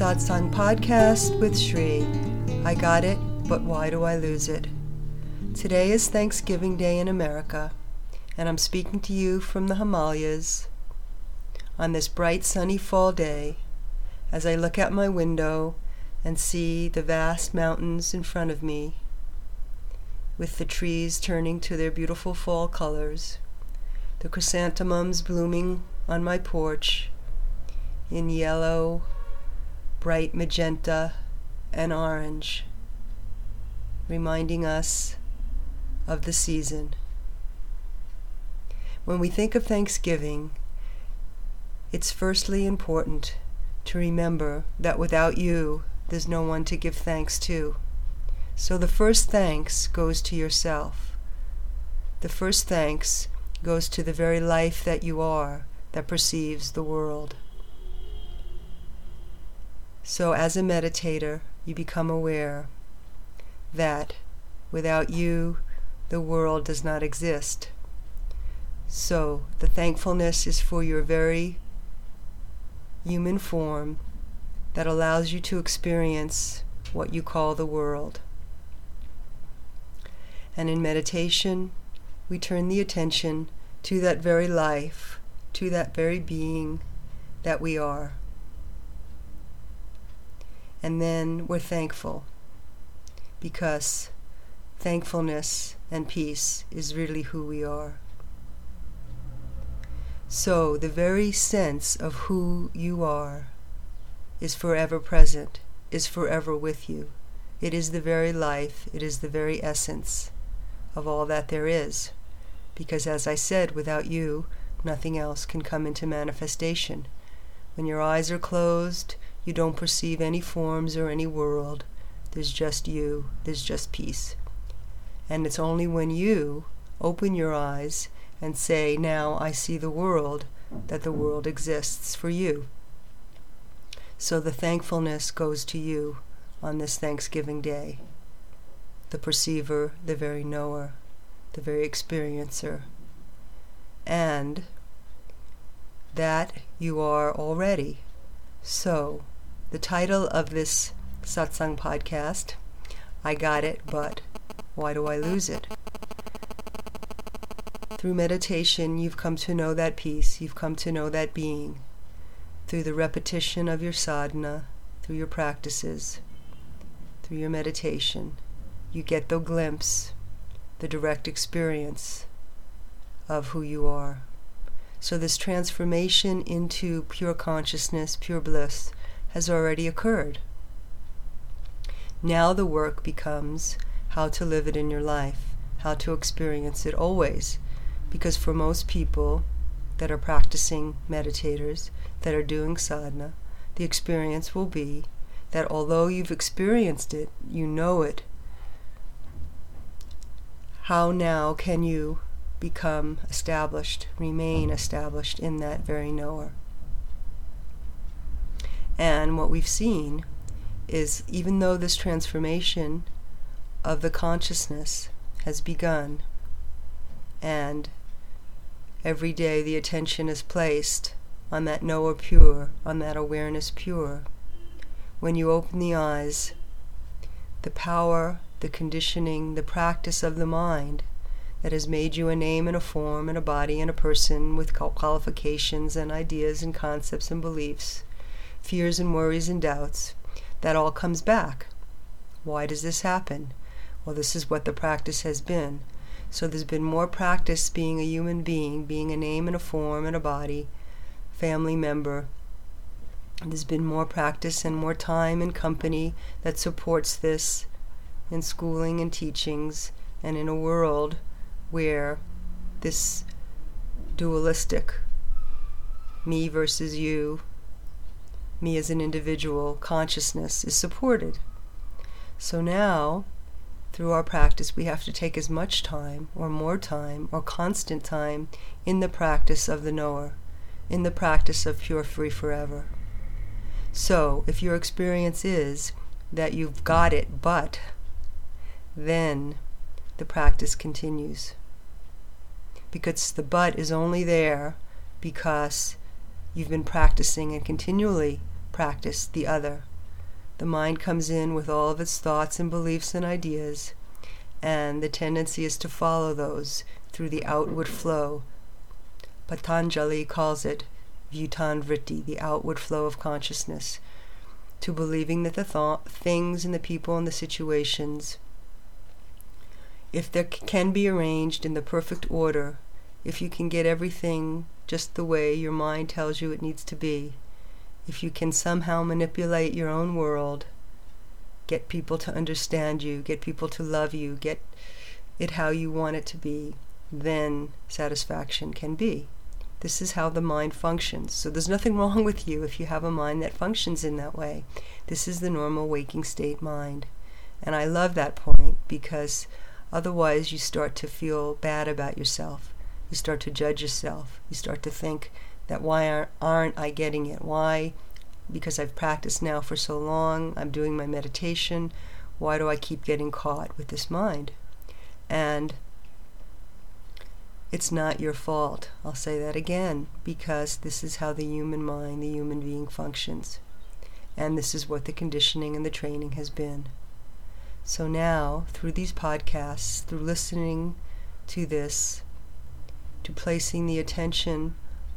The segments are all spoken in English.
Satsang Podcast with Shree. I got it, but why do I lose it? Today is Thanksgiving Day in America, and I'm speaking to you from the Himalayas on this bright sunny fall day as I look out my window and see the vast mountains in front of me with the trees turning to their beautiful fall colors, the chrysanthemums blooming on my porch in yellow, bright magenta, and orange, reminding us of the season. When we think of Thanksgiving, it's firstly important to remember that without you, there's no one to give thanks to. So the first thanks goes to yourself. The first thanks goes to the very life that you are that perceives the world. So, as a meditator, you become aware that without you, the world does not exist. So, the thankfulness is for your very human form that allows you to experience what you call the world. And in meditation, we turn the attention to that very life, to that very being that we are. And then we're thankful because thankfulness and peace is really who we are. So, the very sense of who you are is forever present, is forever with you. It is the very life, it is the very essence of all that there is. Because, as I said, without you, nothing else can come into manifestation. When your eyes are closed, you don't perceive any forms or any world. There's just you, there's just peace. And it's only when you open your eyes and say, Now I see the world, that the world exists for you. So the thankfulness goes to you on this Thanksgiving Day the perceiver, the very knower, the very experiencer. And that you are already. So, the title of this satsang podcast, I Got It, but Why Do I Lose It? Through meditation, you've come to know that peace, you've come to know that being. Through the repetition of your sadhana, through your practices, through your meditation you get the glimpse, the direct experience of who you are. So, this transformation into pure consciousness, pure bliss, has already occurred. Now, the work becomes how to live it in your life, how to experience it always. Because for most people that are practicing meditators, that are doing sadhana, the experience will be that although you've experienced it, you know it, how now can you become established, remain mm-hmm. established in that very knower? And what we've seen is even though this transformation of the consciousness has begun, and every day the attention is placed on that knower pure, on that awareness pure, when you open the eyes, the power the conditioning, the practice of the mind that has made you a name and a form and a body and a person with qualifications and ideas and concepts and beliefs, fears and worries and doubts, that all comes back. Why does this happen? Well, this is what the practice has been. So there's been more practice being a human being, being a name and a form and a body, family member. There's been more practice and more time and company that supports this in schooling and teachings and in a world where this dualistic me versus you, me as an individual consciousness is supported. So now, through our practice, we have to take as much time, or more time, or constant time in the practice of the knower, in the practice of pure free forever. So, if your experience is that you've got it, but then the practice continues. Because the but is only there because you've been practicing and continually practice the other, The mind comes in with all of its thoughts and beliefs and ideas, and the tendency is to follow those through the outward flow. Patanjali calls it Vyutan Vritti, the outward flow of consciousness, to believing that the thought, things and the people and the situations, if they can be arranged in the perfect order, if you can get everything just the way your mind tells you it needs to be, if you can somehow manipulate your own world, get people to understand you, get people to love you, get it how you want it to be, then satisfaction can be. This is how the mind functions. So there's nothing wrong with you if you have a mind that functions in that way. This is the normal waking state mind. And I love that point because otherwise you start to feel bad about yourself. You start to judge yourself. You start to think, that why aren't I getting it? Why? Because I've practiced now for so long, I'm doing my meditation. Why do I keep getting caught with this mind? And it's not your fault. I'll say that again because this is how the human mind, the human being functions. And this is what the conditioning and the training has been. So now, through these podcasts, through listening to this, to placing the attention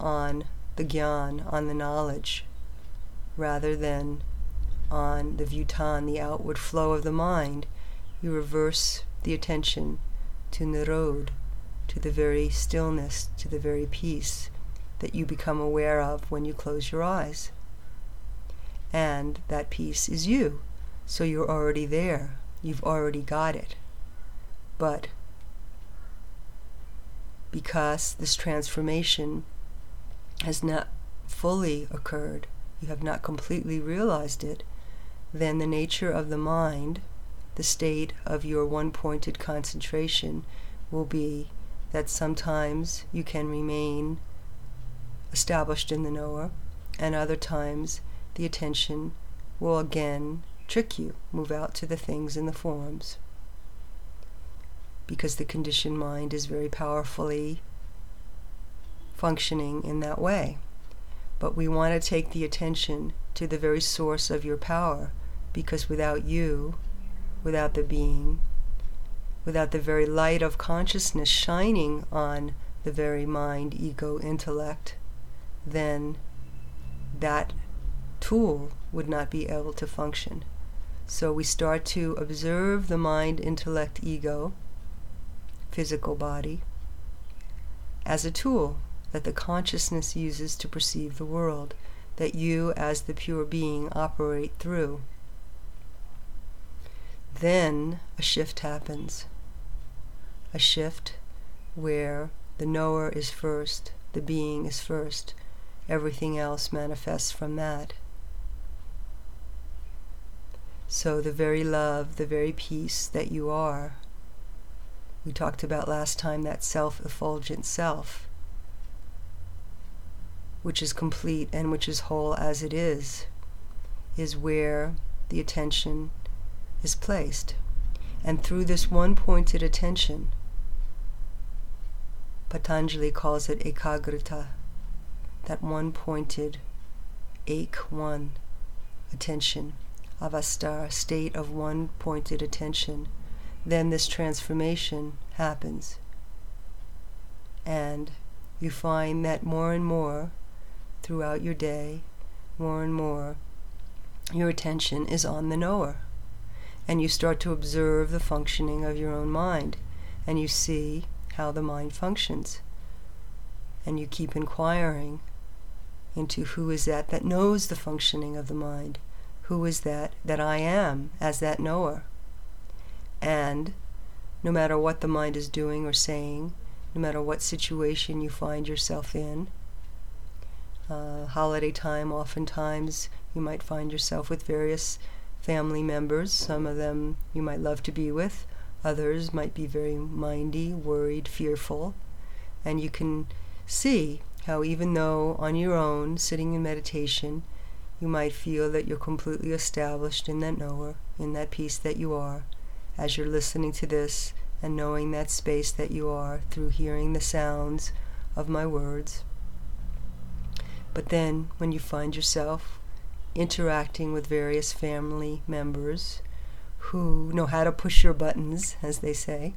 on the gyan, on the knowledge, rather than on the vyutan, the outward flow of the mind. You reverse the attention to nirod, to the very stillness, to the very peace that you become aware of when you close your eyes. And that peace is you. So you're already there. You've already got it. But because this transformation has not fully occurred, you have not completely realized it, then the nature of the mind, the state of your one pointed concentration, will be that sometimes you can remain established in the knower, and other times the attention will again trick you, move out to the things and the forms. Because the conditioned mind is very powerfully functioning in that way. But we want to take the attention to the very source of your power because without you, without the being, without the very light of consciousness shining on the very mind, ego, intellect, then that tool would not be able to function. So we start to observe the mind, intellect, ego, physical body, as a tool that the consciousness uses to perceive the world, that you, as the pure being, operate through. Then a shift happens. A shift where the knower is first, the being is first, everything else manifests from that. So, the very love, the very peace that you are, we talked about last time that self effulgent self which is complete and which is whole as it is, is where the attention is placed. And through this one pointed attention, Patanjali calls it ekagrita, that one pointed, ache one attention, avastar, state of one pointed attention, then this transformation happens. And you find that more and more throughout your day, more and more, your attention is on the knower. And you start to observe the functioning of your own mind, and you see how the mind functions. And you keep inquiring into who is that that knows the functioning of the mind? Who is that that I am as that knower? And no matter what the mind is doing or saying, no matter what situation you find yourself in, uh, holiday time, oftentimes you might find yourself with various family members. Some of them you might love to be with, others might be very mindy, worried, fearful. And you can see how, even though on your own, sitting in meditation, you might feel that you're completely established in that knower, in that peace that you are, as you're listening to this and knowing that space that you are through hearing the sounds of my words. But then, when you find yourself interacting with various family members who know how to push your buttons, as they say,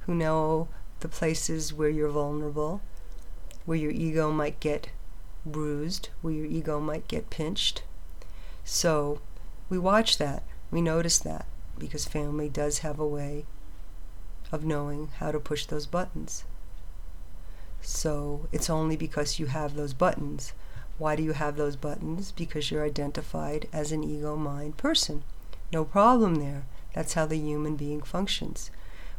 who know the places where you're vulnerable, where your ego might get bruised, where your ego might get pinched. So we watch that, we notice that, because family does have a way of knowing how to push those buttons. So it's only because you have those buttons. Why do you have those buttons? Because you're identified as an ego mind person. No problem there. That's how the human being functions.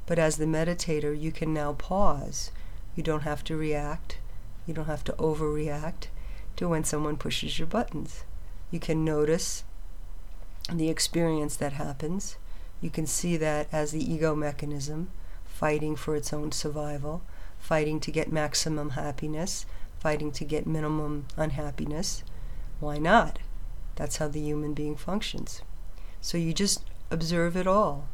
But as the meditator, you can now pause. You don't have to react. You don't have to overreact to when someone pushes your buttons. You can notice the experience that happens. You can see that as the ego mechanism fighting for its own survival, fighting to get maximum happiness, fighting to get minimum unhappiness. Why not? That's how the human being functions. So you just observe it all.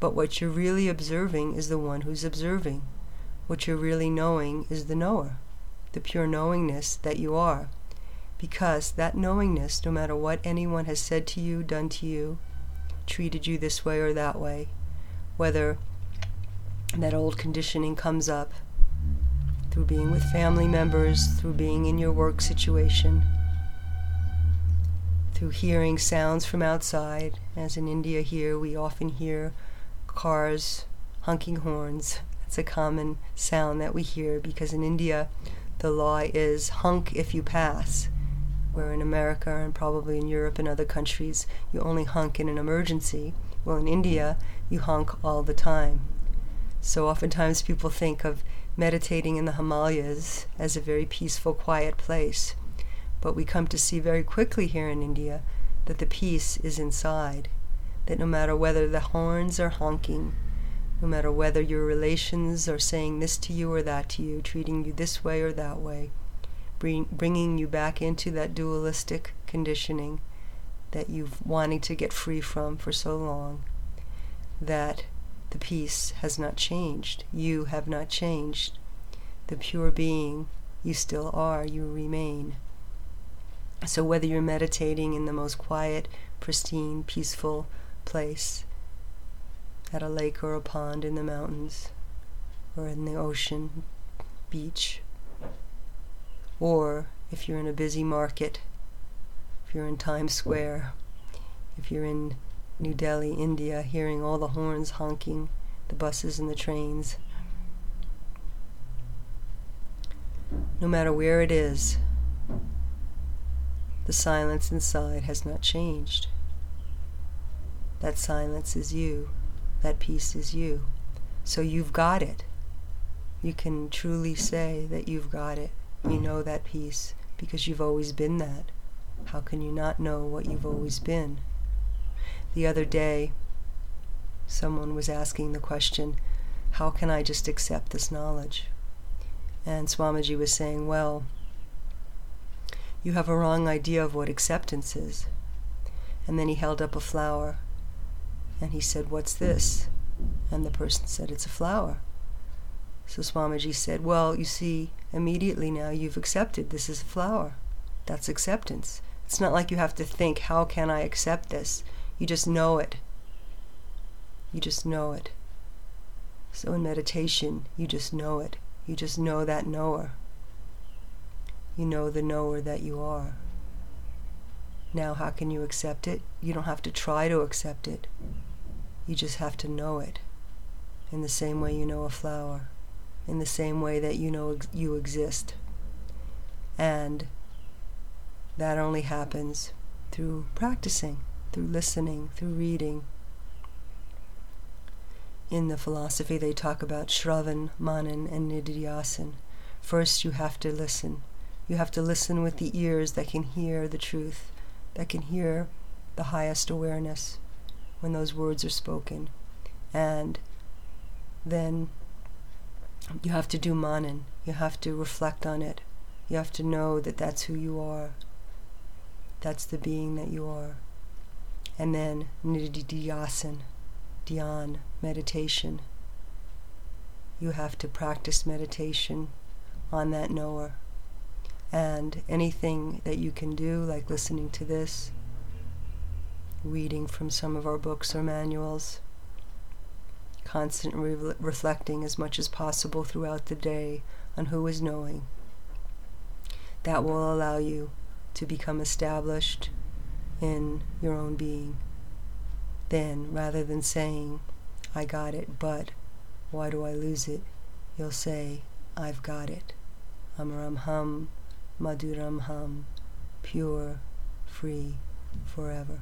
But what you're really observing is the one who's observing. What you're really knowing is the knower, the pure knowingness that you are. Because that knowingness, no matter what anyone has said to you, done to you, treated you this way or that way, whether that old conditioning comes up through being with family members, through being in your work situation, through hearing sounds from outside. As in India, here we often hear cars honking horns. It's a common sound that we hear because in India, the law is honk if you pass, where in America and probably in Europe and other countries, you only honk in an emergency. Well, in India, you honk all the time. So oftentimes people think of meditating in the Himalayas as a very peaceful, quiet place. But we come to see very quickly here in India that the peace is inside, that no matter whether the horns are honking, no matter whether your relations are saying this to you or that to you, treating you this way or that way, bring, bringing you back into that dualistic conditioning that you've wanted to get free from for so long, that the peace has not changed. You have not changed. The pure being you still are, you remain. So, whether you're meditating in the most quiet, pristine, peaceful place, at a lake or a pond in the mountains, or in the ocean, beach, or if you're in a busy market, if you're in Times Square, if you're in New Delhi, India, hearing all the horns honking, the buses and the trains. No matter where it is, the silence inside has not changed. That silence is you. That peace is you. So you've got it. You can truly say that you've got it. You know that peace because you've always been that. How can you not know what you've always been? The other day, someone was asking the question, How can I just accept this knowledge? And Swamiji was saying, Well, you have a wrong idea of what acceptance is. And then he held up a flower and he said, What's this? And the person said, It's a flower. So Swamiji said, Well, you see, immediately now you've accepted this is a flower. That's acceptance. It's not like you have to think, How can I accept this? You just know it. You just know it. So in meditation, you just know it. You just know that knower you know the knower that you are. Now, how can you accept it? You don't have to try to accept it. You just have to know it. In the same way you know a flower, in the same way that you know ex- you exist. And that only happens through practicing, through listening, through reading. In the philosophy, they talk about Shravan, Manan, and Nididhyasan. First, you have to listen. You have to listen with the ears that can hear the truth, that can hear the highest awareness when those words are spoken. And then you have to do manan. You have to reflect on it. You have to know that that's who you are. That's the being that you are. And then nididhyasan, dhyan, meditation. You have to practice meditation on that knower And anything that you can do, like listening to this, reading from some of our books or manuals, constantly re- reflecting as much as possible throughout the day on who is knowing. That will allow you to become established in your own being. Then, rather than saying, I got it, but why do I lose it? You'll say, I've got it. Amaram hum, maduram pure, free, forever.